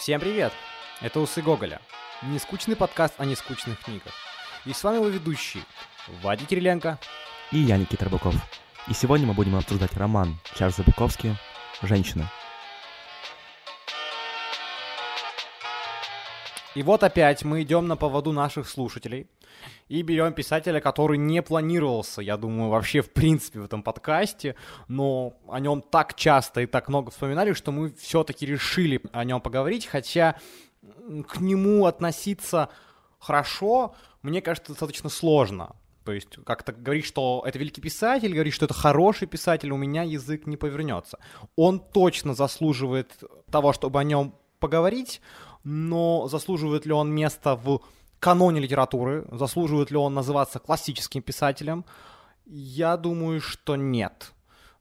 Всем привет! Это Усы Гоголя. Нескучный подкаст о нескучных книгах. И с вами его ведущий Вадик Кириленко. И я, Никита Рыбаков. И сегодня мы будем обсуждать роман Чарльза Буковски «Женщина». И вот опять мы идем на поводу наших слушателей и берем писателя, который не планировался, я думаю, вообще в принципе в этом подкасте, но о нем так часто и так много вспоминали, что мы все-таки решили о нем поговорить, хотя к нему относиться хорошо, мне кажется, достаточно сложно. То есть как-то говорить, что это великий писатель, говорить, что это хороший писатель, у меня язык не повернется. Он точно заслуживает того, чтобы о нем поговорить, но заслуживает ли он места в каноне литературы, заслуживает ли он называться классическим писателем, я думаю, что нет.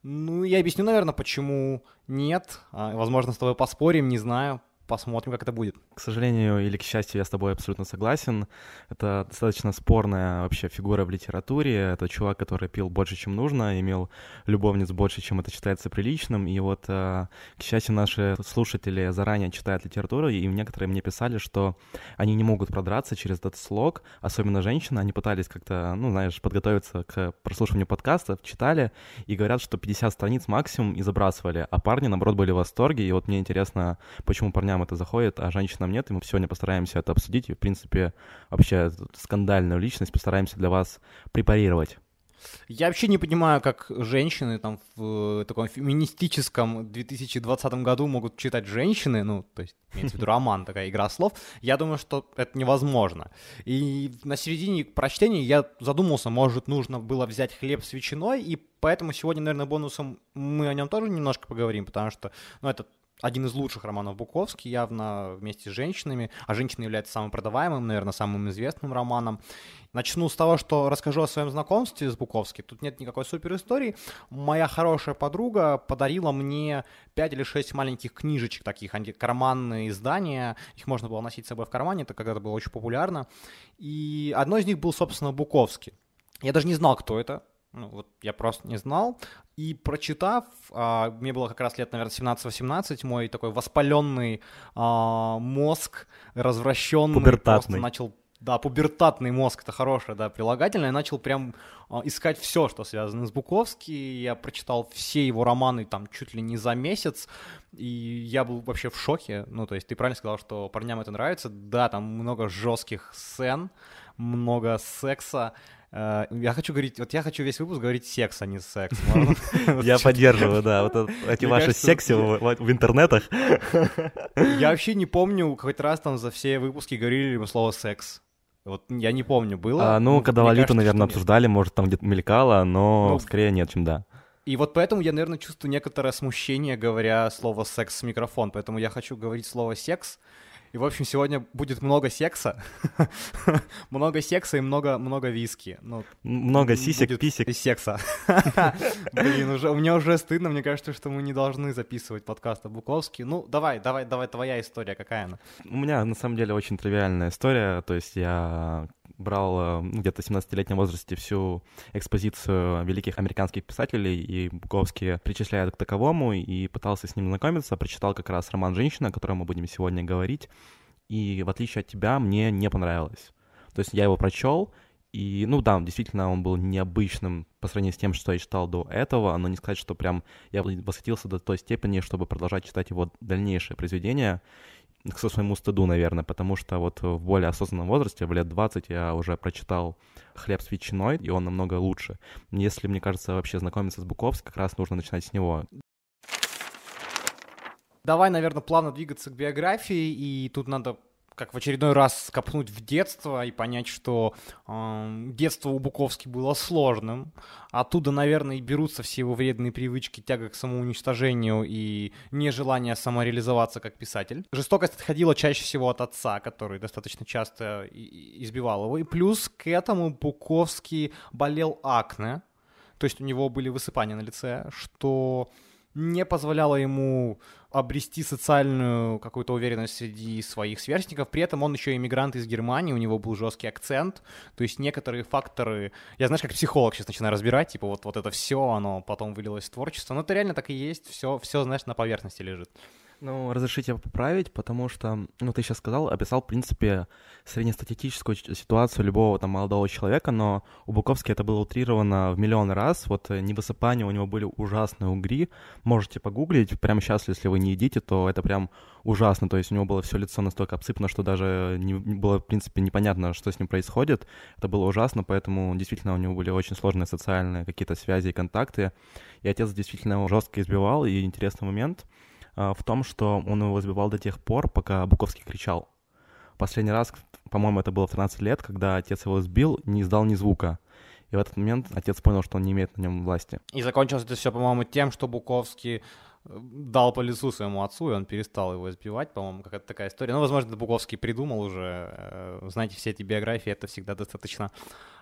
Ну, я объясню, наверное, почему нет. А, возможно, с тобой поспорим, не знаю посмотрим, как это будет. К сожалению или к счастью, я с тобой абсолютно согласен. Это достаточно спорная вообще фигура в литературе. Это чувак, который пил больше, чем нужно, имел любовниц больше, чем это считается приличным. И вот, э, к счастью, наши слушатели заранее читают литературу, и некоторые мне писали, что они не могут продраться через этот слог, особенно женщины. Они пытались как-то, ну, знаешь, подготовиться к прослушиванию подкастов, читали, и говорят, что 50 страниц максимум и забрасывали, а парни, наоборот, были в восторге. И вот мне интересно, почему парням мужчинам это заходит, а женщинам нет, и мы сегодня постараемся это обсудить, и, в принципе, вообще скандальную личность постараемся для вас препарировать. Я вообще не понимаю, как женщины там в таком феминистическом 2020 году могут читать женщины, ну, то есть, имеется в виду роман, такая игра слов. Я думаю, что это невозможно. И на середине прочтения я задумался, может, нужно было взять хлеб с ветчиной, и поэтому сегодня, наверное, бонусом мы о нем тоже немножко поговорим, потому что, ну, это один из лучших романов Буковски, явно вместе с женщинами, а женщина является самым продаваемым, наверное, самым известным романом. Начну с того, что расскажу о своем знакомстве с Буковски. Тут нет никакой супер истории. Моя хорошая подруга подарила мне 5 или 6 маленьких книжечек, таких карманные издания. Их можно было носить с собой в кармане, это когда-то было очень популярно. И одно из них был, собственно, Буковский. Я даже не знал, кто это. Ну, вот я просто не знал. И прочитав, а, мне было как раз лет, наверное, 17-18, мой такой воспаленный а, мозг, развращенный, Пубертатный. просто начал да, пубертатный мозг, это хорошее, да, прилагательное. Я начал прям э, искать все, что связано с Буковски. Я прочитал все его романы там чуть ли не за месяц, и я был вообще в шоке. Ну, то есть ты правильно сказал, что парням это нравится. Да, там много жестких сцен, много секса. Э, я хочу говорить, вот я хочу весь выпуск говорить секс, а не секс. Я поддерживаю, да, вот эти ваши секси в интернетах. Я вообще не помню, хоть раз там за все выпуски говорили мы слово секс. Вот я не помню, было. А, ну, когда Лолиту, наверное, обсуждали, может, там где-то мелькало, но ну, скорее нет, чем да. И вот поэтому я, наверное, чувствую некоторое смущение, говоря слово «секс» с микрофон. Поэтому я хочу говорить слово «секс», и, в общем, сегодня будет много секса. много секса и много, много виски. Ну, много сисек, писек. И секса. Блин, уже, меня уже стыдно. Мне кажется, что мы не должны записывать подкаст о Буковске. Ну, давай, давай, давай, твоя история какая она? У меня, на самом деле, очень тривиальная история. То есть я брал э, где-то в 17-летнем возрасте всю экспозицию великих американских писателей, и Буковский причисляет к таковому, и пытался с ним знакомиться, прочитал как раз роман «Женщина», о котором мы будем сегодня говорить, и в отличие от тебя мне не понравилось. То есть я его прочел, и, ну да, действительно, он был необычным по сравнению с тем, что я читал до этого, но не сказать, что прям я восхитился до той степени, чтобы продолжать читать его дальнейшие произведения к своему стыду, наверное, потому что вот в более осознанном возрасте, в лет 20, я уже прочитал «Хлеб с ветчиной», и он намного лучше. Если, мне кажется, вообще знакомиться с Буковским, как раз нужно начинать с него. Давай, наверное, плавно двигаться к биографии, и тут надо как в очередной раз копнуть в детство и понять, что э, детство у Буковски было сложным. Оттуда, наверное, и берутся все его вредные привычки, тяга к самоуничтожению и нежелание самореализоваться как писатель. Жестокость отходила чаще всего от отца, который достаточно часто избивал его. И плюс к этому Буковский болел акне, то есть у него были высыпания на лице, что не позволяло ему обрести социальную какую-то уверенность среди своих сверстников. При этом он еще иммигрант из Германии, у него был жесткий акцент. То есть некоторые факторы... Я, знаешь, как психолог сейчас начинаю разбирать, типа вот, вот это все, оно потом вылилось в творчество. Но это реально так и есть, все, все, знаешь, на поверхности лежит. Ну, разрешите поправить, потому что, ну, ты сейчас сказал, описал, в принципе, среднестатистическую ситуацию любого там молодого человека, но у Буковски это было утрировано в миллион раз. Вот э, невысыпание у него были ужасные угри. Можете погуглить. Прямо сейчас, если вы не едите, то это прям ужасно. То есть у него было все лицо настолько обсыпано, что даже не было, в принципе, непонятно, что с ним происходит. Это было ужасно, поэтому действительно у него были очень сложные социальные какие-то связи и контакты. И отец действительно его жестко избивал. И интересный момент — в том, что он его избивал до тех пор, пока Буковский кричал. Последний раз, по-моему, это было в 13 лет, когда отец его сбил, не издал ни звука. И в этот момент отец понял, что он не имеет на нем власти. И закончилось это все, по-моему, тем, что Буковский э, дал по лицу своему отцу, и он перестал его избивать, по-моему, какая-то такая история. Ну, возможно, Буковский придумал уже. Э, знаете, все эти биографии, это всегда достаточно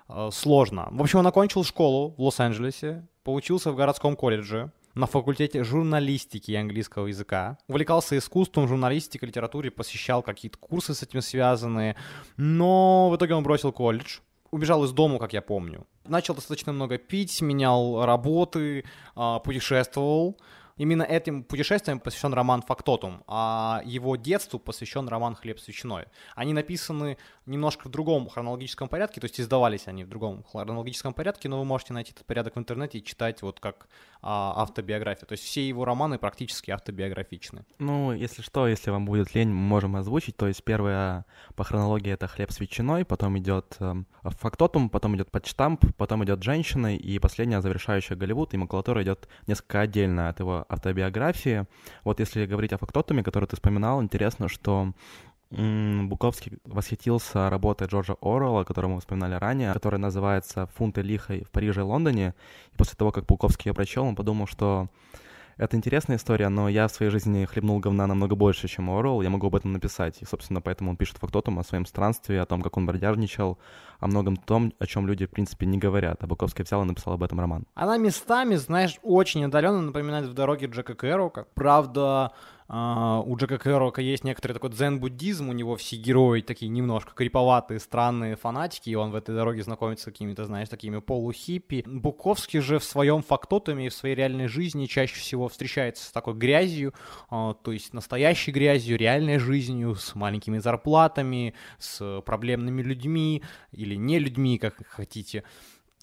э, сложно. В общем, он окончил школу в Лос-Анджелесе, поучился в городском колледже, на факультете журналистики и английского языка. Увлекался искусством, журналистикой, литературой, посещал какие-то курсы с этим связанные. Но в итоге он бросил колледж, убежал из дома, как я помню. Начал достаточно много пить, менял работы, а, путешествовал. Именно этим путешествием посвящен роман «Фактотум», а его детству посвящен роман «Хлеб с ветчиной». Они написаны немножко в другом хронологическом порядке, то есть издавались они в другом хронологическом порядке, но вы можете найти этот порядок в интернете и читать вот как а, автобиографию. То есть все его романы практически автобиографичны. Ну, если что, если вам будет лень, мы можем озвучить. То есть первая по хронологии это «Хлеб с ветчиной», потом идет э, «Фактотум», потом идет «Подштамп», потом идет «Женщина», и последняя, завершающая «Голливуд», и макулатура идет несколько отдельно от его автобиографии. Вот если говорить о «Фактотуме», который ты вспоминал, интересно, что Буковский восхитился работой Джорджа Оррелла, которую мы вспоминали ранее, которая называется «Фунты лихой в Париже и Лондоне». И после того, как Буковский ее прочел, он подумал, что это интересная история, но я в своей жизни хлебнул говна намного больше, чем Орел. Я могу об этом написать. И, собственно, поэтому он пишет фактотум о своем странстве, о том, как он бродяжничал, о многом том, о чем люди, в принципе, не говорят. А Буковский взял и написал об этом роман. Она местами, знаешь, очень отдаленно напоминает «В дороге Джека Кэрока». Правда, Uh, у Джека Кэрока есть некоторый такой дзен-буддизм, у него все герои такие немножко криповатые, странные фанатики, и он в этой дороге знакомится с какими-то, знаешь, такими полухиппи. Буковский же в своем фактотуме и в своей реальной жизни чаще всего встречается с такой грязью, uh, то есть настоящей грязью, реальной жизнью, с маленькими зарплатами, с проблемными людьми или не людьми, как хотите.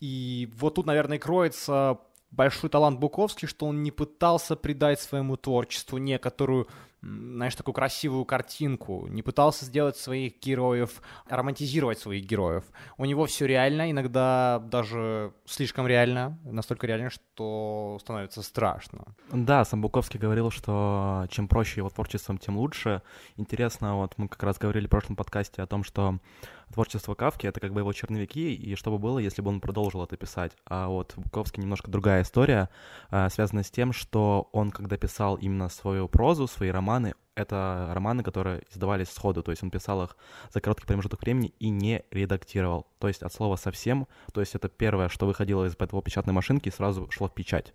И вот тут, наверное, кроется большой талант Буковский, что он не пытался придать своему творчеству некоторую знаешь, такую красивую картинку, не пытался сделать своих героев, романтизировать своих героев. У него все реально, иногда даже слишком реально, настолько реально, что становится страшно. Да, сам Буковский говорил, что чем проще его творчеством, тем лучше. Интересно, вот мы как раз говорили в прошлом подкасте о том, что творчество Кавки — это как бы его черновики, и что бы было, если бы он продолжил это писать. А вот Буковский немножко другая история, а, связанная с тем, что он, когда писал именно свою прозу, свои романы, это романы, которые издавались сходу, то есть он писал их за короткий промежуток времени и не редактировал. То есть от слова совсем, то есть это первое, что выходило из его печатной машинки и сразу шло в печать.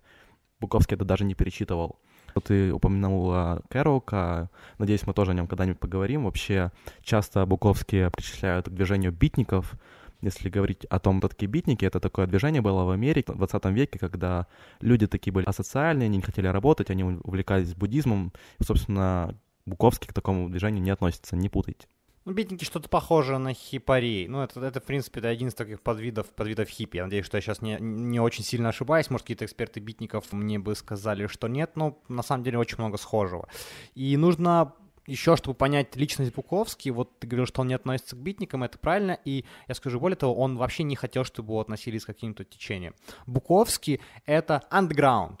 Буковский это даже не перечитывал. Ты упомянул Кэроука, надеюсь, мы тоже о нем когда-нибудь поговорим. Вообще, часто Буковские причисляют к движению битников, если говорить о том, кто такие битники, это такое движение было в Америке в 20 веке, когда люди такие были асоциальные, они не хотели работать, они увлекались буддизмом. И, собственно, Буковский к такому движению не относится, не путайте. Ну, битники что-то похоже на хипарей. Ну, это, это, в принципе, это один из таких подвидов, подвидов хиппи. Я надеюсь, что я сейчас не, не очень сильно ошибаюсь. Может, какие-то эксперты битников мне бы сказали, что нет, но на самом деле очень много схожего. И нужно еще, чтобы понять личность Буковски, вот ты говорил, что он не относится к битникам, это правильно, и я скажу более того, он вообще не хотел, чтобы его относились к каким-то течениям. Буковский — это underground,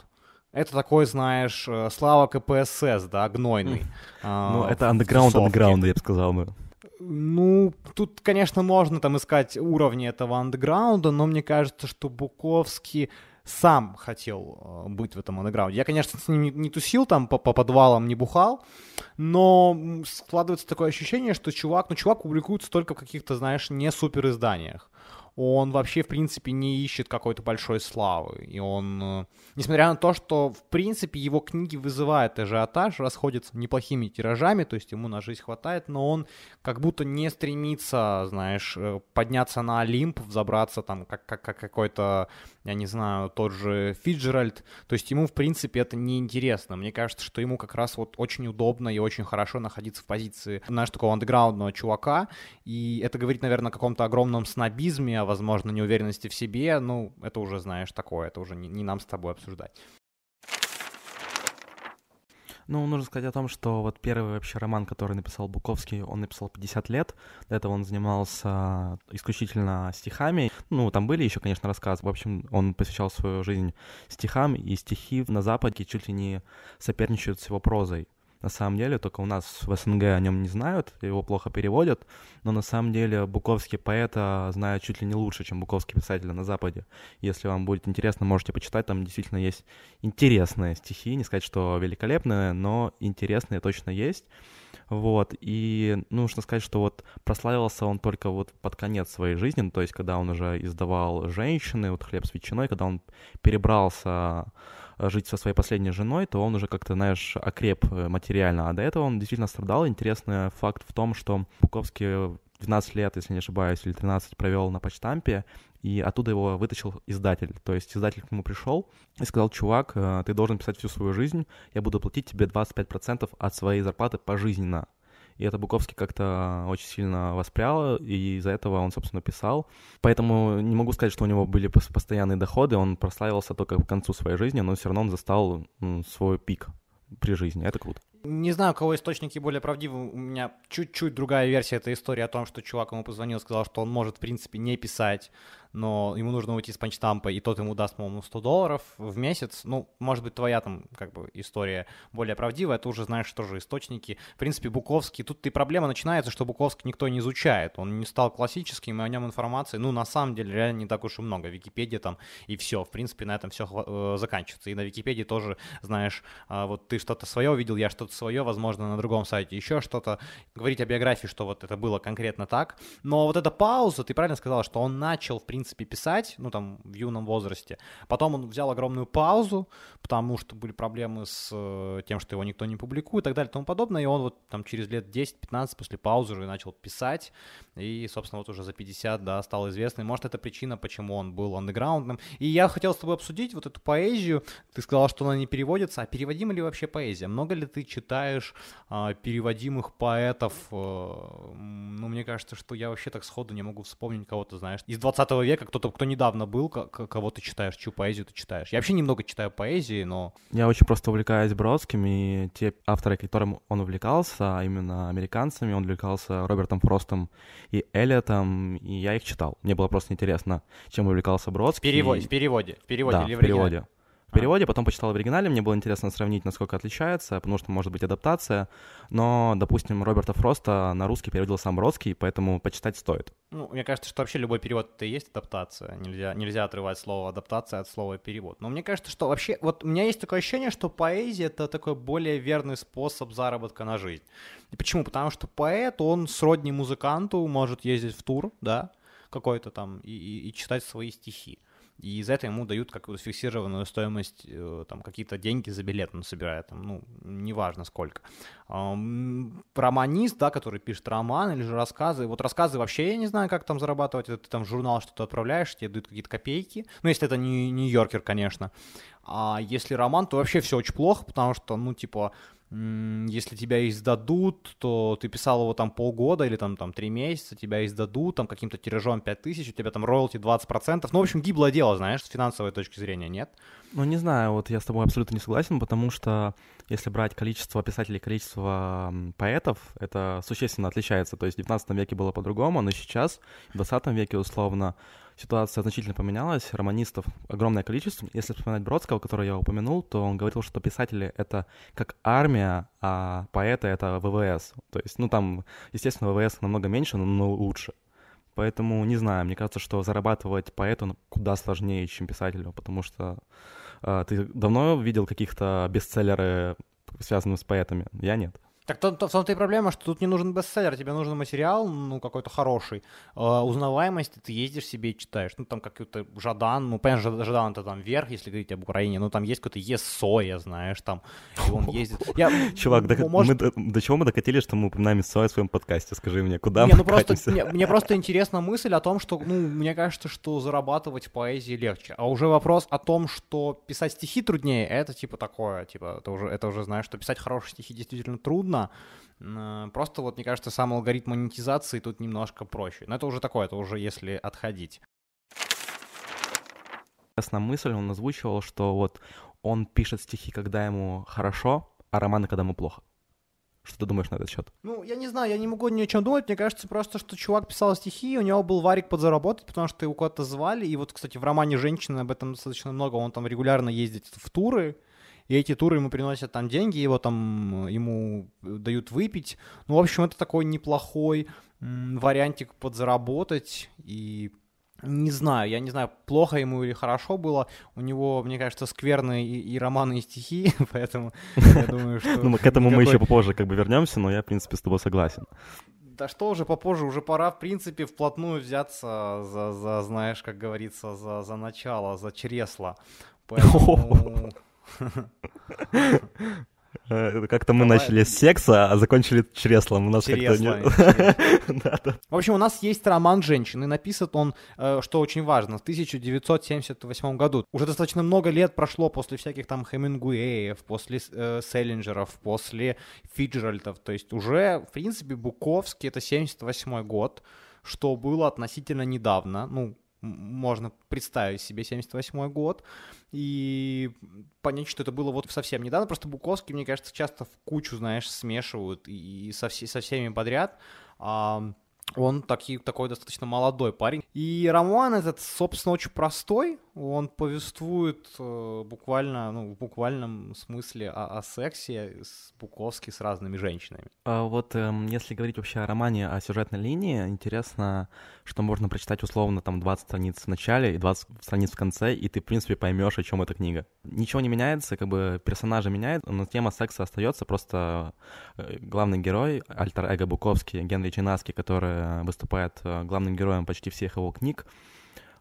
это такой, знаешь, э, слава КПСС, да, гнойный. Ну, это underground underground, я бы сказал бы. Ну, тут, конечно, можно там искать уровни этого андеграунда, но мне кажется, что Буковский сам хотел э, быть в этом андеграунде. Я, конечно, с ним не, тусил там по, по подвалам, не бухал, но складывается такое ощущение, что чувак, ну, чувак публикуется только в каких-то, знаешь, не супер изданиях. Он вообще, в принципе, не ищет какой-то большой славы. И он, э, несмотря на то, что, в принципе, его книги вызывают ажиотаж, расходятся неплохими тиражами, то есть ему на жизнь хватает, но он как будто не стремится, знаешь, э, подняться на Олимп, взобраться там, как, как, как какой-то, я не знаю, тот же Фиджеральд. То есть ему, в принципе, это неинтересно. Мне кажется, что ему как раз вот очень удобно и очень хорошо находиться в позиции, знаешь, такого андеграундного чувака. И это говорит, наверное, о каком-то огромном снобизме, возможно, неуверенности в себе. Ну, это уже, знаешь, такое, это уже не, не нам с тобой обсуждать. Ну, нужно сказать о том, что вот первый вообще роман, который написал Буковский, он написал 50 лет. До этого он занимался исключительно стихами. Ну, там были еще, конечно, рассказы. В общем, он посвящал свою жизнь стихам, и стихи на Западе чуть ли не соперничают с его прозой на самом деле, только у нас в СНГ о нем не знают, его плохо переводят, но на самом деле буковский поэта знают чуть ли не лучше, чем буковский писатель на Западе. Если вам будет интересно, можете почитать, там действительно есть интересные стихи, не сказать, что великолепные, но интересные точно есть. Вот, и нужно сказать, что вот прославился он только вот под конец своей жизни, ну, то есть когда он уже издавал «Женщины», вот «Хлеб с ветчиной», когда он перебрался жить со своей последней женой, то он уже как-то, знаешь, окреп э, материально. А до этого он действительно страдал. Интересный факт в том, что Буковский 12 лет, если не ошибаюсь, или 13 провел на почтампе, и оттуда его вытащил издатель. То есть издатель к нему пришел и сказал, чувак, э, ты должен писать всю свою жизнь, я буду платить тебе 25% от своей зарплаты пожизненно. И это Буковский как-то очень сильно воспрял, и из-за этого он, собственно, писал. Поэтому не могу сказать, что у него были постоянные доходы, он прославился только к концу своей жизни, но все равно он застал свой пик при жизни. Это круто. Не знаю, у кого источники более правдивы. У меня чуть-чуть другая версия этой истории о том, что чувак ему позвонил, сказал, что он может, в принципе, не писать, но ему нужно уйти с панчтампа, и тот ему даст, по-моему, 100 долларов в месяц. Ну, может быть, твоя там как бы история более правдивая, ты уже знаешь тоже источники. В принципе, Буковский, тут и проблема начинается, что Буковский никто не изучает, он не стал классическим, и о нем информации, ну, на самом деле, реально не так уж и много. Википедия там, и все, в принципе, на этом все э, заканчивается. И на Википедии тоже, знаешь, э, вот ты что-то свое увидел, я что-то свое, возможно, на другом сайте еще что-то. Говорить о биографии, что вот это было конкретно так. Но вот эта пауза, ты правильно сказал, что он начал, в принципе, принципе, писать, ну, там, в юном возрасте. Потом он взял огромную паузу, потому что были проблемы с э, тем, что его никто не публикует и так далее и тому подобное. И он вот там через лет 10-15 после паузы уже начал писать. И, собственно, вот уже за 50, да, стал известный. Может, это причина, почему он был андеграундным. И я хотел с тобой обсудить вот эту поэзию. Ты сказал, что она не переводится. А переводима ли вообще поэзия? Много ли ты читаешь а, переводимых поэтов? А, ну, мне кажется, что я вообще так сходу не могу вспомнить кого-то, знаешь, из 20 века человека, кто-то, кто недавно был, кого ты читаешь, чью поэзию ты читаешь. Я вообще немного читаю поэзии, но... Я очень просто увлекаюсь Бродским, и те авторы, которым он увлекался, а именно американцами, он увлекался Робертом Фростом и Эллиотом, и я их читал. Мне было просто интересно, чем увлекался Бродский. В переводе, в переводе, в переводе да, в переводе в переводе, потом почитал в оригинале, мне было интересно сравнить, насколько отличается, потому что может быть адаптация, но, допустим, Роберта Фроста на русский переводил сам Бродский, поэтому почитать стоит. Ну, мне кажется, что вообще любой перевод это и есть адаптация, нельзя, нельзя отрывать слово адаптация от слова перевод. Но мне кажется, что вообще, вот у меня есть такое ощущение, что поэзия это такой более верный способ заработка на жизнь. И почему? Потому что поэт, он сродни музыканту, может ездить в тур, да, какой-то там, и, и, и читать свои стихи и за это ему дают какую-то фиксированную стоимость, э, там, какие-то деньги за билет он собирает, там, ну, неважно сколько. Романист, да, который пишет роман или же рассказы, вот рассказы вообще я не знаю, как там зарабатывать, это ты там журнал что-то отправляешь, тебе дают какие-то копейки, ну, если это не Нью-Йоркер, конечно, а если роман, то вообще все очень плохо, потому что, ну, типа, если тебя издадут, то ты писал его там полгода или там, там 3 месяца, тебя издадут там каким-то тиражом 5000, у тебя там роялти 20%. Ну, в общем, гиблое дело, знаешь, с финансовой точки зрения, нет? Ну, не знаю, вот я с тобой абсолютно не согласен, потому что если брать количество писателей, количество поэтов, это существенно отличается. То есть в 19 веке было по-другому, но сейчас, в 20 веке, условно, ситуация значительно поменялась, романистов огромное количество. Если вспоминать Бродского, которого я упомянул, то он говорил, что писатели — это как армия, а поэты — это ВВС. То есть, ну там, естественно, ВВС намного меньше, но лучше. Поэтому не знаю, мне кажется, что зарабатывать поэту куда сложнее, чем писателю, потому что э, ты давно видел каких-то бестселлеры, связанных с поэтами? Я нет. Так то, то, в том-то и проблема, что тут не нужен бестселлер, тебе нужен материал, ну, какой-то хороший, э, узнаваемость, ты ездишь себе и читаешь, ну, там какой-то Жадан, ну, понятно, Жадан это там вверх, если говорить об Украине, ну, там есть какой-то Есоя, знаешь, там, и он ездит. Я, Чувак, до, может... мы, до, до чего мы докатились, что мы упоминаем Есоя в своем подкасте, скажи мне, куда не, мы ну, просто, мне, мне просто интересна мысль о том, что, ну, мне кажется, что зарабатывать в поэзии легче, а уже вопрос о том, что писать стихи труднее, это, типа, такое, типа, это уже, это уже, знаешь, что писать хорошие стихи действительно трудно, Просто вот, мне кажется, сам алгоритм монетизации тут немножко проще. Но это уже такое, это уже если отходить. Ясная мысль, он озвучивал, что вот он пишет стихи, когда ему хорошо, а романы, когда ему плохо. Что ты думаешь на этот счет? Ну, я не знаю, я не могу ни о чем думать. Мне кажется просто, что чувак писал стихи, у него был варик подзаработать, потому что его куда-то звали. И вот, кстати, в романе «Женщины» об этом достаточно много. Он там регулярно ездит в туры, и эти туры ему приносят там деньги, его там, ему дают выпить. Ну, в общем, это такой неплохой вариантик подзаработать, и не знаю, я не знаю, плохо ему или хорошо было. У него, мне кажется, скверные и, и романы, и стихи, поэтому я думаю, что... Ну, к этому мы еще попозже как бы вернемся, но я, в принципе, с тобой согласен. Да что уже попозже, уже пора, в принципе, вплотную взяться за, за знаешь, как говорится, за, за начало, за чресло. Поэтому... Э, как-то мы начали с секса, а закончили чреслом. У нас как-то В общем, у нас есть роман женщины. Написан он, э, что очень важно, в 1978 году. Уже достаточно много лет прошло после всяких там Хемингуэев, после э, Селлинджеров, после Фиджеральдов. То есть уже, в принципе, Буковский — это 78 год, что было относительно недавно. Ну, можно представить себе 78 год и понять, что это было вот совсем недавно. Просто Буковский, мне кажется, часто в кучу, знаешь, смешивают и со, все, со всеми подряд. А, он таки, такой достаточно молодой парень. И роман этот, собственно, очень простой. Он повествует э, буквально, ну, в буквальном смысле о, о сексе с Буковски с разными женщинами. А вот э, если говорить вообще о романе, о сюжетной линии, интересно, что можно прочитать условно там 20 страниц в начале и 20 страниц в конце, и ты, в принципе, поймешь, о чем эта книга. Ничего не меняется, как бы персонажи меняют, но тема секса остается, просто э, главный герой, альтер-эго Буковский, Генри Чинаски, который выступает э, главным героем почти всех его книг,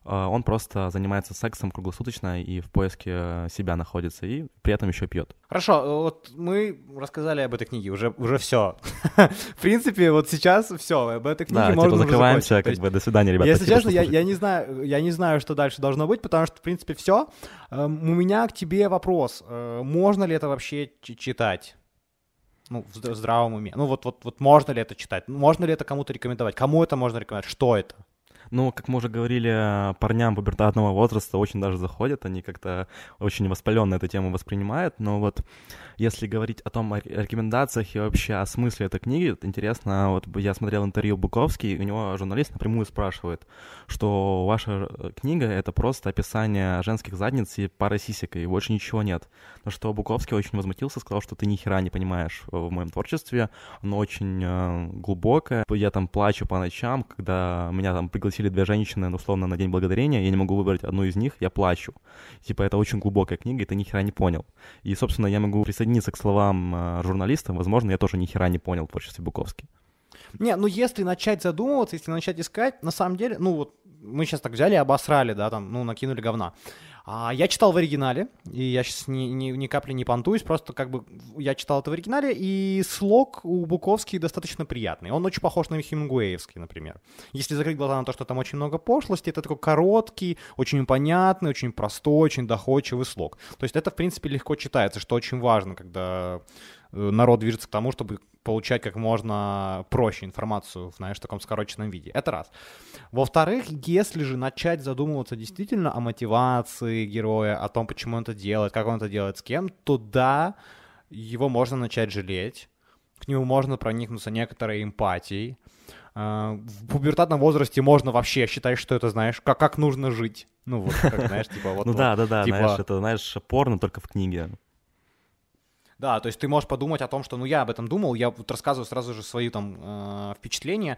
он просто занимается сексом круглосуточно и в поиске э, себя находится, и при этом еще пьет. Хорошо, вот мы рассказали об этой книге, уже, уже все. в принципе, вот сейчас все, об этой книге да, можно типа закрываемся, как бы, до свидания, ребята. Если честно, я, я, не знаю, я не знаю, что дальше должно быть, потому что, в принципе, все. У меня к тебе вопрос. Э, можно ли это вообще читать? ну, в здравом уме. Ну, вот, вот, вот можно ли это читать? Можно ли это кому-то рекомендовать? Кому это можно рекомендовать? Что это? Ну, как мы уже говорили, парням пубертатного возраста очень даже заходят, они как-то очень воспаленно эту тему воспринимают, но вот если говорить о том, о рекомендациях и вообще о смысле этой книги, интересно, вот я смотрел интервью Буковский, и у него журналист напрямую спрашивает, что ваша э, книга — это просто описание женских задниц и пары сисек, и больше ничего нет. На что Буковский очень возмутился, сказал, что ты ни хера не понимаешь в моем творчестве, оно очень э, глубокое, я там плачу по ночам, когда меня там пригласили две женщины, условно, на День Благодарения, я не могу выбрать одну из них, я плачу. Типа, это очень глубокая книга, и ты ни хера не понял. И, собственно, я могу присоединиться к словам э, журналиста, возможно, я тоже ни хера не понял в творчестве Буковски. Не, ну если начать задумываться, если начать искать, на самом деле, ну вот мы сейчас так взяли и обосрали, да, там, ну, накинули говна. А, я читал в оригинале, и я сейчас ни, ни, ни капли не понтуюсь, просто как бы я читал это в оригинале, и слог у Буковский достаточно приятный. Он очень похож на Хемингуэевский, например. Если закрыть глаза на то, что там очень много пошлости, это такой короткий, очень понятный, очень простой, очень доходчивый слог. То есть это, в принципе, легко читается, что очень важно, когда народ движется к тому, чтобы получать как можно проще информацию, знаешь, в таком скороченном виде. Это раз. Во-вторых, если же начать задумываться действительно о мотивации героя, о том, почему он это делает, как он это делает, с кем, то да, его можно начать жалеть, к нему можно проникнуться некоторой эмпатией. Э, в пубертатном возрасте можно вообще считать, что это, знаешь, как, как нужно жить. Ну, вот, как, знаешь, типа вот... Ну да, да, да, знаешь, это, знаешь, порно только в книге. Да, то есть ты можешь подумать о том, что, ну, я об этом думал, я вот рассказываю сразу же свои там э, впечатления.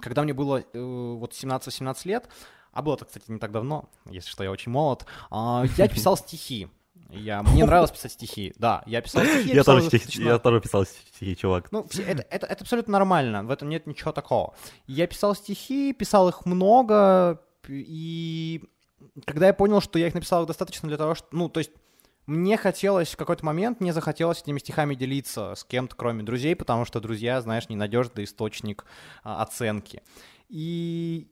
Когда мне было э, вот 17-18 лет, а было это, кстати, не так давно, если что, я очень молод, э, я писал стихи. Я, мне нравилось писать стихи, да, я писал стихи. Я тоже, стихи, я тоже писал стихи, чувак. Ну, это, это, это абсолютно нормально, в этом нет ничего такого. Я писал стихи, писал их много, и когда я понял, что я их написал достаточно для того, что, ну, то есть мне хотелось в какой-то момент, мне захотелось этими стихами делиться с кем-то, кроме друзей, потому что друзья, знаешь, ненадежный источник а, оценки. И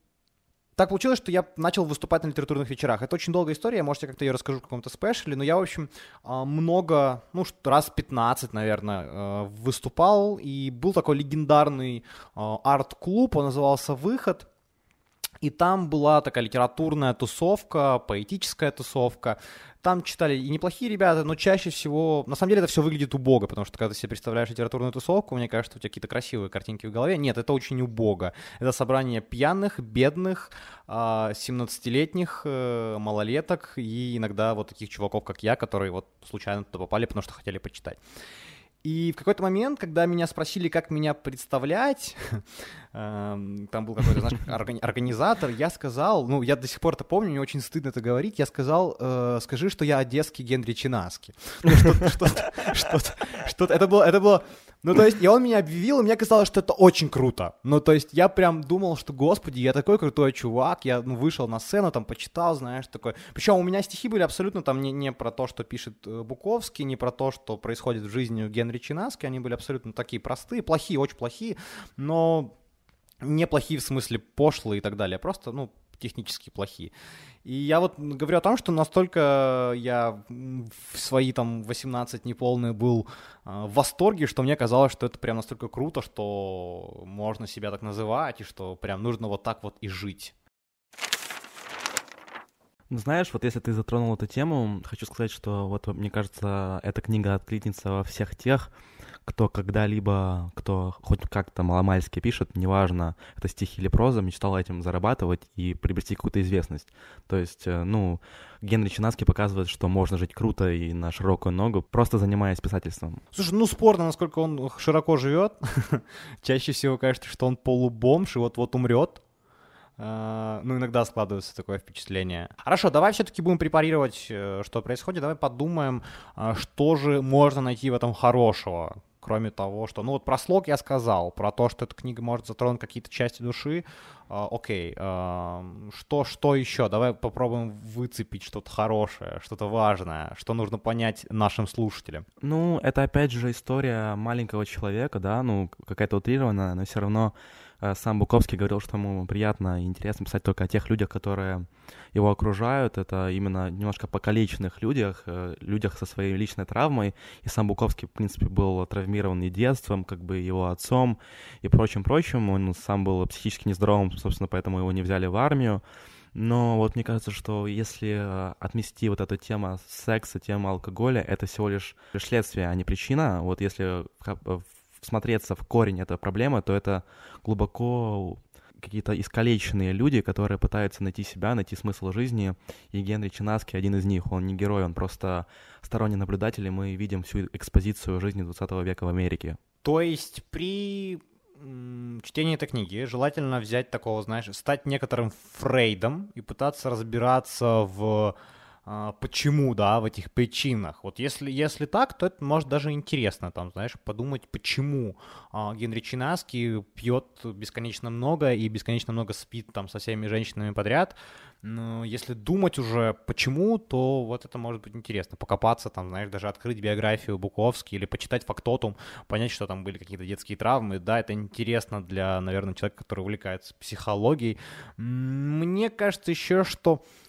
так получилось, что я начал выступать на литературных вечерах. Это очень долгая история, может, я как-то ее расскажу в каком-то спешле, но я, в общем, а, много, ну, раз 15, наверное, а, выступал, и был такой легендарный а, арт-клуб, он назывался «Выход», и там была такая литературная тусовка, поэтическая тусовка. Там читали и неплохие ребята, но чаще всего... На самом деле это все выглядит убого, потому что когда ты себе представляешь литературную тусовку, мне кажется, у тебя какие-то красивые картинки в голове. Нет, это очень убого. Это собрание пьяных, бедных, 17-летних а, э, малолеток и иногда вот таких чуваков, как я, которые вот случайно туда попали, потому что хотели почитать. И в какой-то момент, когда меня спросили, как меня представлять, эм, там был какой-то, знаешь, организатор, я сказал, ну, я до сих пор это помню, мне очень стыдно это говорить, я сказал, э, скажи, что я одесский Генри Чинаски. Ну, что-то, что-то, что-то, это было, это было, ну, то есть, и он меня объявил, и мне казалось, что это очень круто. Ну, то есть, я прям думал, что, господи, я такой крутой чувак, я ну, вышел на сцену, там, почитал, знаешь, такой. Причем у меня стихи были абсолютно там не, не про то, что пишет э, Буковский, не про то, что происходит в жизни Генри Чинаски, они были абсолютно такие простые, плохие, очень плохие, но не плохие в смысле пошлые и так далее, просто, ну, технически плохие. И я вот говорю о том, что настолько я в свои там 18 неполные был а, в восторге, что мне казалось, что это прям настолько круто, что можно себя так называть, и что прям нужно вот так вот и жить. Знаешь, вот если ты затронул эту тему, хочу сказать, что вот мне кажется, эта книга откликнется во всех тех, кто когда-либо, кто хоть как-то маломальски пишет, неважно, это стихи или проза, мечтал этим зарабатывать и приобрести какую-то известность. То есть, э, ну, Генри Чинаски показывает, что можно жить круто и на широкую ногу, просто занимаясь писательством. Слушай, ну спорно, насколько он широко живет. Чаще всего кажется, что он полубомж и вот-вот умрет. Uh, ну, иногда складывается такое впечатление. Хорошо, давай все-таки будем препарировать, э, что происходит. Давай подумаем, а, что же можно найти в этом хорошего кроме того, что... Ну вот про слог я сказал, про то, что эта книга может затронуть какие-то части души. Uh, окей, uh, что, что еще? Давай попробуем выцепить что-то хорошее, что-то важное, что нужно понять нашим слушателям. Ну, это опять же история маленького человека, да, ну, какая-то утрированная, но все равно сам Буковский говорил, что ему приятно и интересно писать только о тех людях, которые его окружают. Это именно немножко покалеченных людях, э, людях со своей личной травмой. И сам Буковский, в принципе, был травмирован и детством, как бы его отцом и прочим-прочим. Он сам был психически нездоровым, собственно, поэтому его не взяли в армию. Но вот мне кажется, что если э, отмести вот эту тему секса, тему алкоголя, это всего лишь следствие, а не причина. Вот если всмотреться в корень этой проблемы, то это глубоко какие-то искалеченные люди, которые пытаются найти себя, найти смысл жизни. И Генри Чинаски один из них. Он не герой, он просто сторонний наблюдатель, и мы видим всю экспозицию жизни 20 века в Америке. То есть при чтении этой книги желательно взять такого, знаешь, стать некоторым Фрейдом и пытаться разбираться в почему, да, в этих причинах. Вот если, если так, то это может даже интересно, там, знаешь, подумать, почему а, Генри Чинаски пьет бесконечно много и бесконечно много спит там со всеми женщинами подряд. Но если думать уже почему, то вот это может быть интересно. Покопаться там, знаешь, даже открыть биографию Буковски или почитать фактотум, понять, что там были какие-то детские травмы. Да, это интересно для, наверное, человека, который увлекается психологией. Мне кажется еще, что а,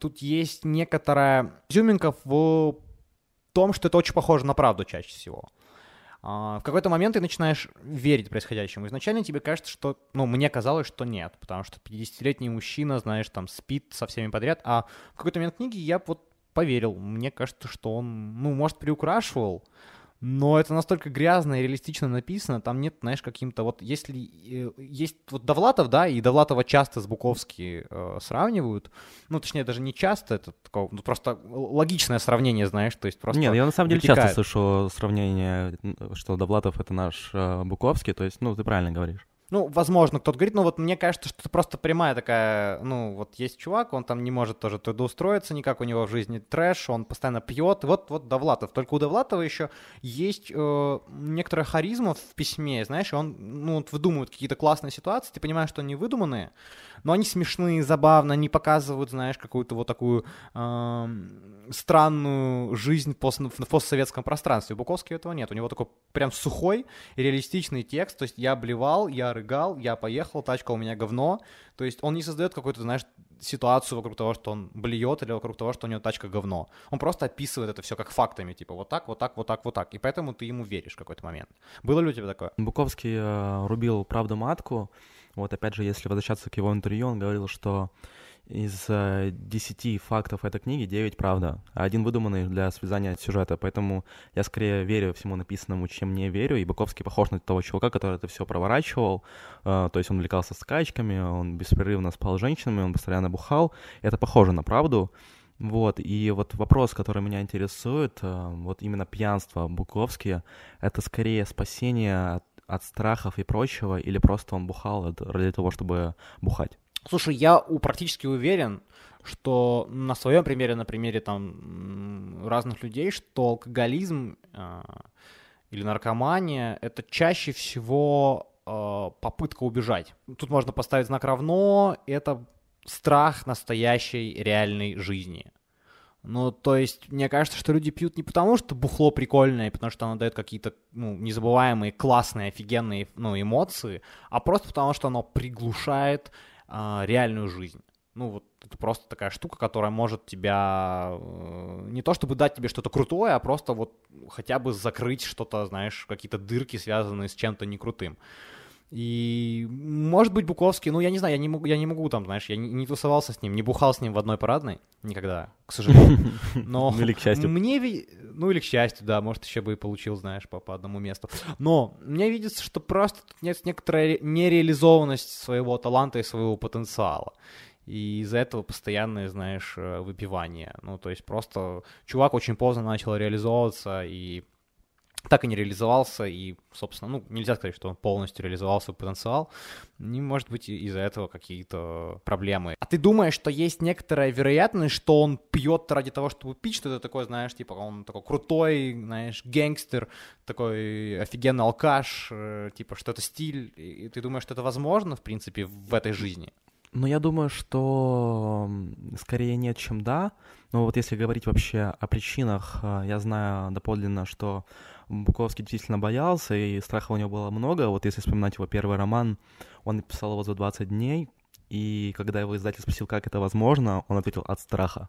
тут есть некоторая изюминка в том, что это очень похоже на правду чаще всего. А, в какой-то момент ты начинаешь верить происходящему. Изначально тебе кажется, что, ну, мне казалось, что нет, потому что 50-летний мужчина, знаешь, там спит со всеми подряд, а в какой-то момент книги я вот поверил. Мне кажется, что он, ну, может, приукрашивал, но это настолько грязно и реалистично написано, там нет, знаешь, каким-то вот, если э, есть вот Довлатов, да, и Довлатова часто с Буковски э, сравнивают, ну, точнее, даже не часто, это такое, ну, просто логичное сравнение, знаешь, то есть просто Нет, я на самом деле вытекает. часто слышу сравнение, что Довлатов — это наш э, Буковский, то есть, ну, ты правильно говоришь. Ну, возможно, кто-то говорит, но вот мне кажется, что это просто прямая такая, ну, вот есть чувак, он там не может тоже трудоустроиться никак, у него в жизни трэш, он постоянно пьет. Вот, вот Довлатов. Только у Довлатова еще есть э, некоторая харизма в письме, знаешь, он, ну, вот выдумывает какие-то классные ситуации, ты понимаешь, что они выдуманные, но они смешные, забавно, они показывают, знаешь, какую-то вот такую э, странную жизнь пост, в постсоветском пространстве. У Буковского этого нет. У него такой прям сухой реалистичный текст. То есть я блевал, я рыгал, я поехал, тачка у меня говно. То есть он не создает какую-то, знаешь, ситуацию вокруг того, что он блюет, или вокруг того, что у него тачка говно. Он просто описывает это все как фактами, типа вот так, вот так, вот так, вот так. И поэтому ты ему веришь в какой-то момент. Было ли у тебя такое? Буковский э, рубил правду матку. Вот опять же, если возвращаться к его интервью, он говорил, что из э, 10 фактов этой книги 9 правда, а один выдуманный для связания сюжета. Поэтому я скорее верю всему написанному, чем не верю. И Баковский похож на того чувака, который это все проворачивал. Э, то есть он увлекался скачками, он беспрерывно спал с женщинами, он постоянно бухал. Это похоже на правду. Вот, и вот вопрос, который меня интересует, э, вот именно пьянство Буковские, это скорее спасение от, от страхов и прочего, или просто он бухал ради того, чтобы бухать? Слушай, я практически уверен, что на своем примере, на примере там разных людей, что алкоголизм э, или наркомания это чаще всего э, попытка убежать. Тут можно поставить знак равно, это страх настоящей реальной жизни. Ну, то есть, мне кажется, что люди пьют не потому, что бухло прикольное, потому что оно дает какие-то ну, незабываемые, классные, офигенные ну, эмоции, а просто потому, что оно приглушает а, реальную жизнь. Ну, вот это просто такая штука, которая может тебя э, не то чтобы дать тебе что-то крутое, а просто вот хотя бы закрыть что-то, знаешь, какие-то дырки, связанные с чем-то некрутым. И, может быть, Буковский, ну, я не знаю, я не могу, я не могу там, знаешь, я не, не тусовался с ним, не бухал с ним в одной парадной никогда, к сожалению. Но ну, или к счастью. Мне, ну, или к счастью, да, может, еще бы и получил, знаешь, по, по одному месту. Но мне видится, что просто нет некоторая нереализованность своего таланта и своего потенциала. И из-за этого постоянное, знаешь, э, выпивание. Ну, то есть просто чувак очень поздно начал реализовываться, и так и не реализовался, и, собственно, ну, нельзя сказать, что он полностью реализовал свой потенциал, не может быть из-за этого какие-то проблемы. А ты думаешь, что есть некоторая вероятность, что он пьет ради того, чтобы пить, что это такое, знаешь, типа он такой крутой, знаешь, гангстер, такой офигенный алкаш, э, типа, что это стиль, и ты думаешь, что это возможно, в принципе, в этой жизни? Ну, я думаю, что скорее нет, чем да. Но вот если говорить вообще о причинах, э, я знаю доподлинно, что Буковский действительно боялся, и страха у него было много. Вот если вспоминать его первый роман, он написал его за 20 дней, и когда его издатель спросил, как это возможно, он ответил «от страха».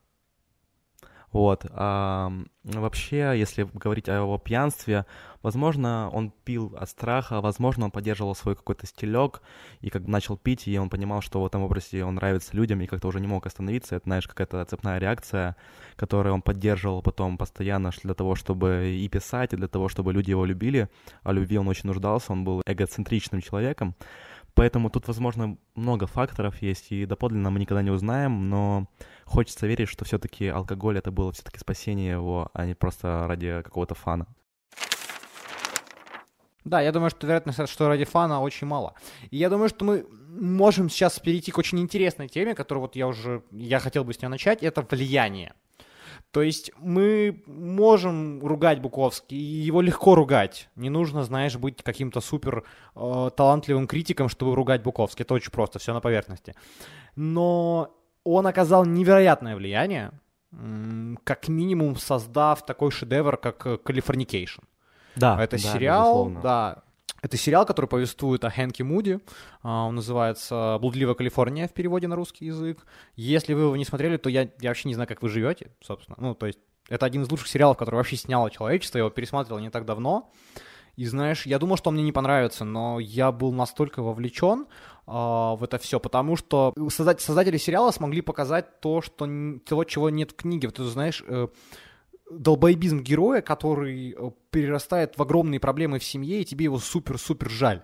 Вот. А, вообще, если говорить о его пьянстве, возможно, он пил от страха, возможно, он поддерживал свой какой-то стилек, и как начал пить, и он понимал, что в этом образе он нравится людям, и как-то уже не мог остановиться. Это, знаешь, какая-то цепная реакция, которую он поддерживал потом постоянно для того, чтобы и писать, и для того, чтобы люди его любили. А любви он очень нуждался, он был эгоцентричным человеком. Поэтому тут, возможно, много факторов есть, и доподлинно мы никогда не узнаем, но хочется верить, что все-таки алкоголь это было все-таки спасение его, а не просто ради какого-то фана. Да, я думаю, что вероятность, что ради фана очень мало. И я думаю, что мы можем сейчас перейти к очень интересной теме, которую вот я уже, я хотел бы с нее начать, это влияние. То есть мы можем ругать Буковский, и его легко ругать. Не нужно, знаешь, быть каким-то супер э, талантливым критиком, чтобы ругать Буковский. Это очень просто, все на поверхности. Но он оказал невероятное влияние, как минимум создав такой шедевр, как «Californication». Да, это да, сериал, безусловно. да, это сериал, который повествует о Хэнке Муди. А, он называется «Блудливая Калифорния» в переводе на русский язык. Если вы его не смотрели, то я, я вообще не знаю, как вы живете, собственно. Ну, то есть это один из лучших сериалов, который вообще сняло человечество. Я его пересматривал не так давно. И знаешь, я думал, что он мне не понравится, но я был настолько вовлечен э, в это все, потому что создатели сериала смогли показать то, что того, чего нет в книге. Вот ты знаешь, э, долбоебизм героя, который э, перерастает в огромные проблемы в семье, и тебе его супер-супер жаль.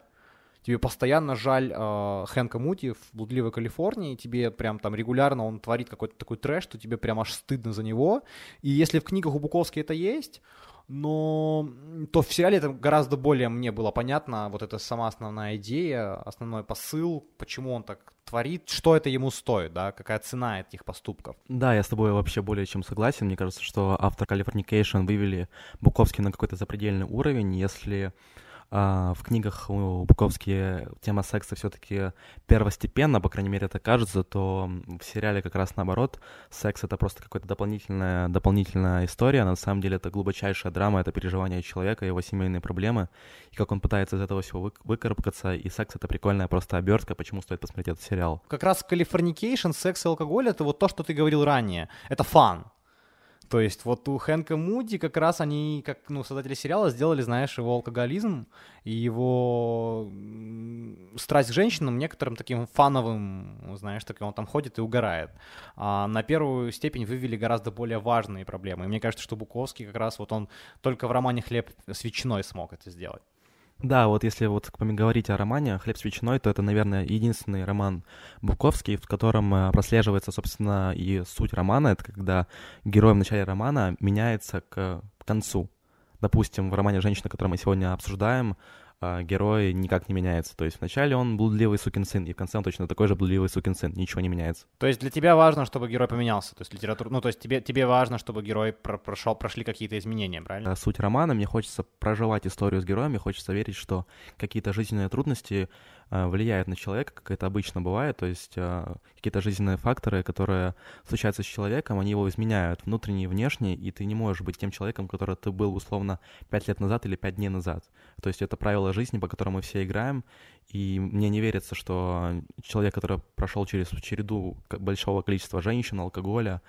Тебе постоянно жаль э, Хэнка Мути в «Блудливой Калифорнии», тебе прям там регулярно он творит какой-то такой трэш, что тебе прям аж стыдно за него. И если в книгах у Буковски это есть, но то в сериале это гораздо более мне было понятно, вот эта сама основная идея, основной посыл, почему он так творит, что это ему стоит, да, какая цена этих поступков. Да, я с тобой вообще более чем согласен. Мне кажется, что автор Californication вывели Буковский на какой-то запредельный уровень, если в книгах у Буковски тема секса все-таки первостепенна, по крайней мере, это кажется, то в сериале как раз наоборот, секс — это просто какая-то дополнительная, дополнительная история, на самом деле это глубочайшая драма, это переживание человека, его семейные проблемы, и как он пытается из этого всего вы, выкарабкаться, и секс — это прикольная просто обертка, почему стоит посмотреть этот сериал. Как раз Californication, секс и алкоголь — это вот то, что ты говорил ранее, это фан, то есть вот у Хэнка Муди как раз они, как ну, создатели сериала, сделали, знаешь, его алкоголизм и его страсть к женщинам некоторым таким фановым, знаешь, таким он там ходит и угорает. А на первую степень вывели гораздо более важные проблемы. И мне кажется, что Буковский как раз вот он только в романе «Хлеб с ветчиной» смог это сделать. Да, вот если вот говорить о романе «Хлеб с ветчиной», то это, наверное, единственный роман Буковский, в котором э, прослеживается, собственно, и суть романа. Это когда герой в начале романа меняется к концу. Допустим, в романе «Женщина», который мы сегодня обсуждаем, герой никак не меняется. То есть вначале он блудливый сукин сын, и в конце он точно такой же блудливый сукин сын. Ничего не меняется. То есть для тебя важно, чтобы герой поменялся? То есть литература... Ну, то есть тебе, тебе важно, чтобы герой про прошел, прошли какие-то изменения, правильно? Суть романа, мне хочется проживать историю с героем, мне хочется верить, что какие-то жизненные трудности влияет на человека, как это обычно бывает, то есть э, какие-то жизненные факторы, которые случаются с человеком, они его изменяют внутренне и внешне, и ты не можешь быть тем человеком, который ты был условно пять лет назад или пять дней назад. То есть это правило жизни, по которому мы все играем, и мне не верится, что человек, который прошел через череду большого количества женщин, алкоголя,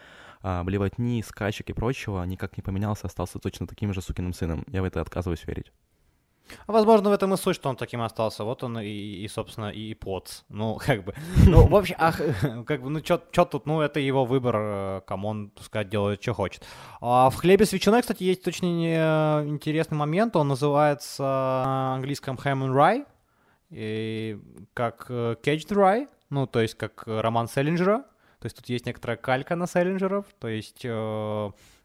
а, блевотни, скачек и прочего, никак не поменялся, остался точно таким же сукиным сыном. Я в это отказываюсь верить. Возможно, в этом и суть, что он таким остался. Вот он и, и собственно, и, поц. Ну, как бы, ну, в общем, ах, как бы, ну, что тут, ну, это его выбор, э, кому он, пускай делает, что хочет. А в «Хлебе с ветчиной», кстати, есть очень э, интересный момент, он называется на английском «Ham and Rye», и как э, «Catch the Rye», ну, то есть как роман Селлинджера, то есть тут есть некоторая калька на Селлинджеров, то есть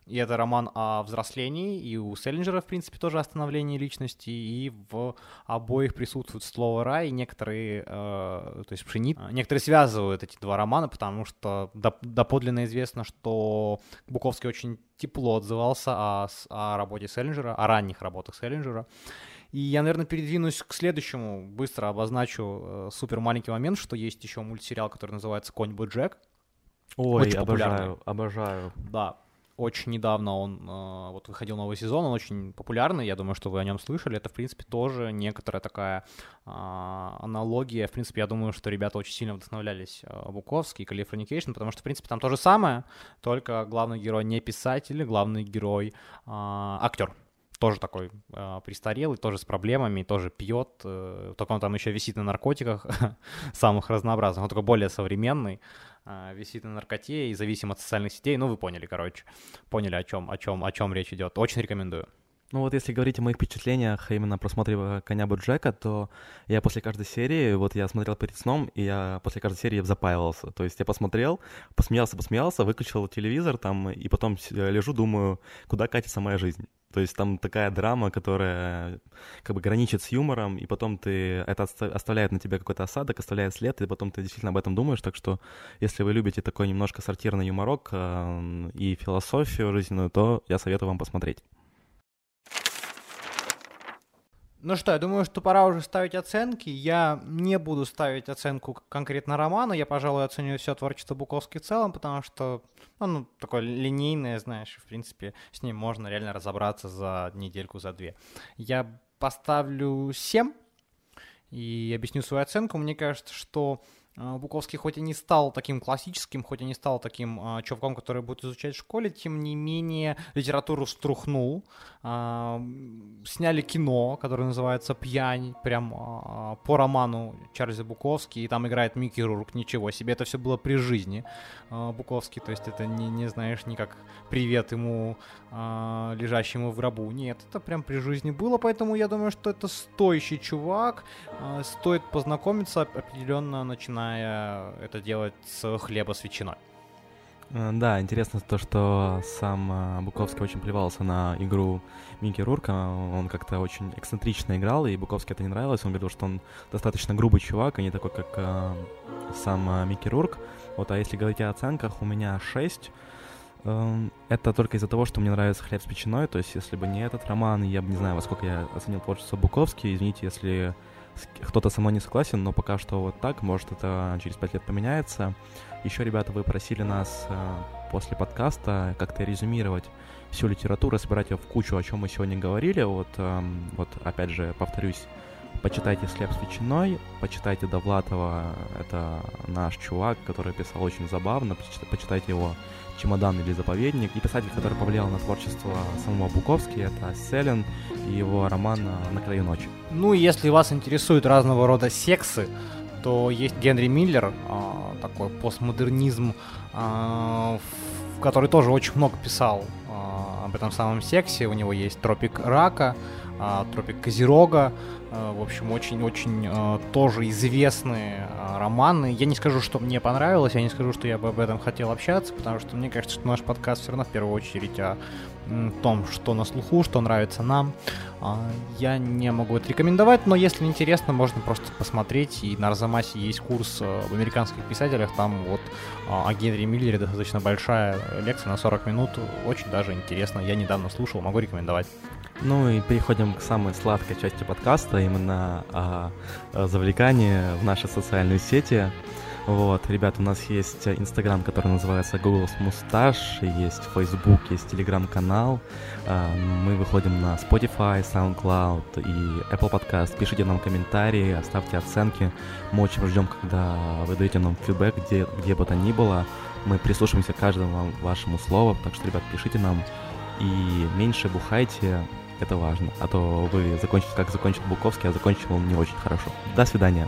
и это роман о взрослении, и у Селлинджера, в принципе, тоже о становлении личности, и в обоих присутствует слово «рай», и некоторые, э, то есть пшени, некоторые связывают эти два романа, потому что доподлинно известно, что Буковский очень тепло отзывался о, о работе Селлинджера, о ранних работах Селлинджера. И я, наверное, передвинусь к следующему, быстро обозначу э, супер маленький момент, что есть еще мультсериал, который называется «Конь Боджек». Ой, очень обожаю, обожаю. Да, очень недавно он э, вот выходил новый сезон, он очень популярный, я думаю, что вы о нем слышали. Это, в принципе, тоже некоторая такая э, аналогия. В принципе, я думаю, что ребята очень сильно вдохновлялись э, Буковский, Californication, потому что, в принципе, там то же самое, только главный герой не писатель, главный герой э, актер тоже такой э, престарелый, тоже с проблемами, тоже пьет, э, только он там еще висит на наркотиках самых разнообразных, он только более современный, э, висит на наркоте и зависим от социальных сетей, ну вы поняли, короче, поняли о чем, о чем, о чем речь идет, очень рекомендую. Ну вот если говорить о моих впечатлениях именно просмотре «Коня Боджека», то я после каждой серии, вот я смотрел перед сном, и я после каждой серии запаивался. То есть я посмотрел, посмеялся, посмеялся, выключил телевизор там, и потом лежу, думаю, куда катится моя жизнь. То есть там такая драма, которая как бы граничит с юмором, и потом ты это оставляет на тебя какой-то осадок, оставляет след, и потом ты действительно об этом думаешь. Так что если вы любите такой немножко сортирный юморок э, и философию жизненную, то я советую вам посмотреть. Ну что, я думаю, что пора уже ставить оценки. Я не буду ставить оценку конкретно роману. Я, пожалуй, оценю все творчество Буковски в целом, потому что оно ну, такое линейное, знаешь, в принципе, с ним можно реально разобраться за недельку, за две. Я поставлю 7 и объясню свою оценку. Мне кажется, что Буковский хоть и не стал таким классическим, хоть и не стал таким а, чуваком, который будет изучать в школе, тем не менее литературу струхнул. А, сняли кино, которое называется «Пьянь», прям а, по роману Чарльза Буковский, и там играет Микки Рурк, ничего себе, это все было при жизни а, Буковский, то есть это не, не знаешь никак привет ему, а, лежащему в гробу, нет, это прям при жизни было, поэтому я думаю, что это стоящий чувак, а, стоит познакомиться определенно, начиная это делать с хлеба с ветчиной. Э, да, интересно то, что сам э, Буковский очень плевался на игру Микки Рурка. Он как-то очень эксцентрично играл, и Буковский это не нравилось. Он говорил, что он достаточно грубый чувак, а не такой, как э, сам э, Микки Рурк. Вот, а если говорить о оценках, у меня 6. Эм, это только из-за того, что мне нравится хлеб с ветчиной, то есть если бы не этот роман, я бы не знаю, во сколько я оценил творчество Буковски, извините, если кто-то со мной не согласен, но пока что вот так, может это через пять лет поменяется. Еще, ребята, вы просили нас э, после подкаста как-то резюмировать всю литературу, собирать ее в кучу, о чем мы сегодня говорили. Вот, эм, вот опять же, повторюсь, почитайте «Слеп с ветчиной», почитайте Довлатова, это наш чувак, который писал очень забавно, почитайте его «Чемодан» или «Заповедник». И писатель, который повлиял на творчество самого Буковски, это Селин и его роман «На краю ночи». Ну, если вас интересуют разного рода сексы, то есть Генри Миллер, а, такой постмодернизм, а, который тоже очень много писал а, об этом самом сексе. У него есть «Тропик рака», «Тропик козерога», в общем, очень-очень тоже известные романы. Я не скажу, что мне понравилось, я не скажу, что я бы об этом хотел общаться, потому что мне кажется, что наш подкаст все равно в первую очередь о том, что на слуху, что нравится нам. А, я не могу это рекомендовать, но если интересно, можно просто посмотреть. И на Арзамасе есть курс э, в американских писателях. Там вот а, о Генри Миллере достаточно большая лекция на 40 минут. Очень даже интересно. Я недавно слушал, могу рекомендовать. Ну и переходим к самой сладкой части подкаста, именно о, о завлекании в наши социальные сети. Вот, ребят, у нас есть Инстаграм, который называется Google Мусташ, есть Facebook, есть Телеграм-канал. А, мы выходим на Spotify, SoundCloud и Apple Podcast. Пишите нам комментарии, оставьте оценки. Мы очень ждем, когда вы даете нам фидбэк, где, где бы то ни было. Мы прислушаемся к каждому вашему слову, так что, ребят, пишите нам. И меньше бухайте, это важно. А то вы закончите, как закончит Буковский, а закончил он не очень хорошо. До свидания.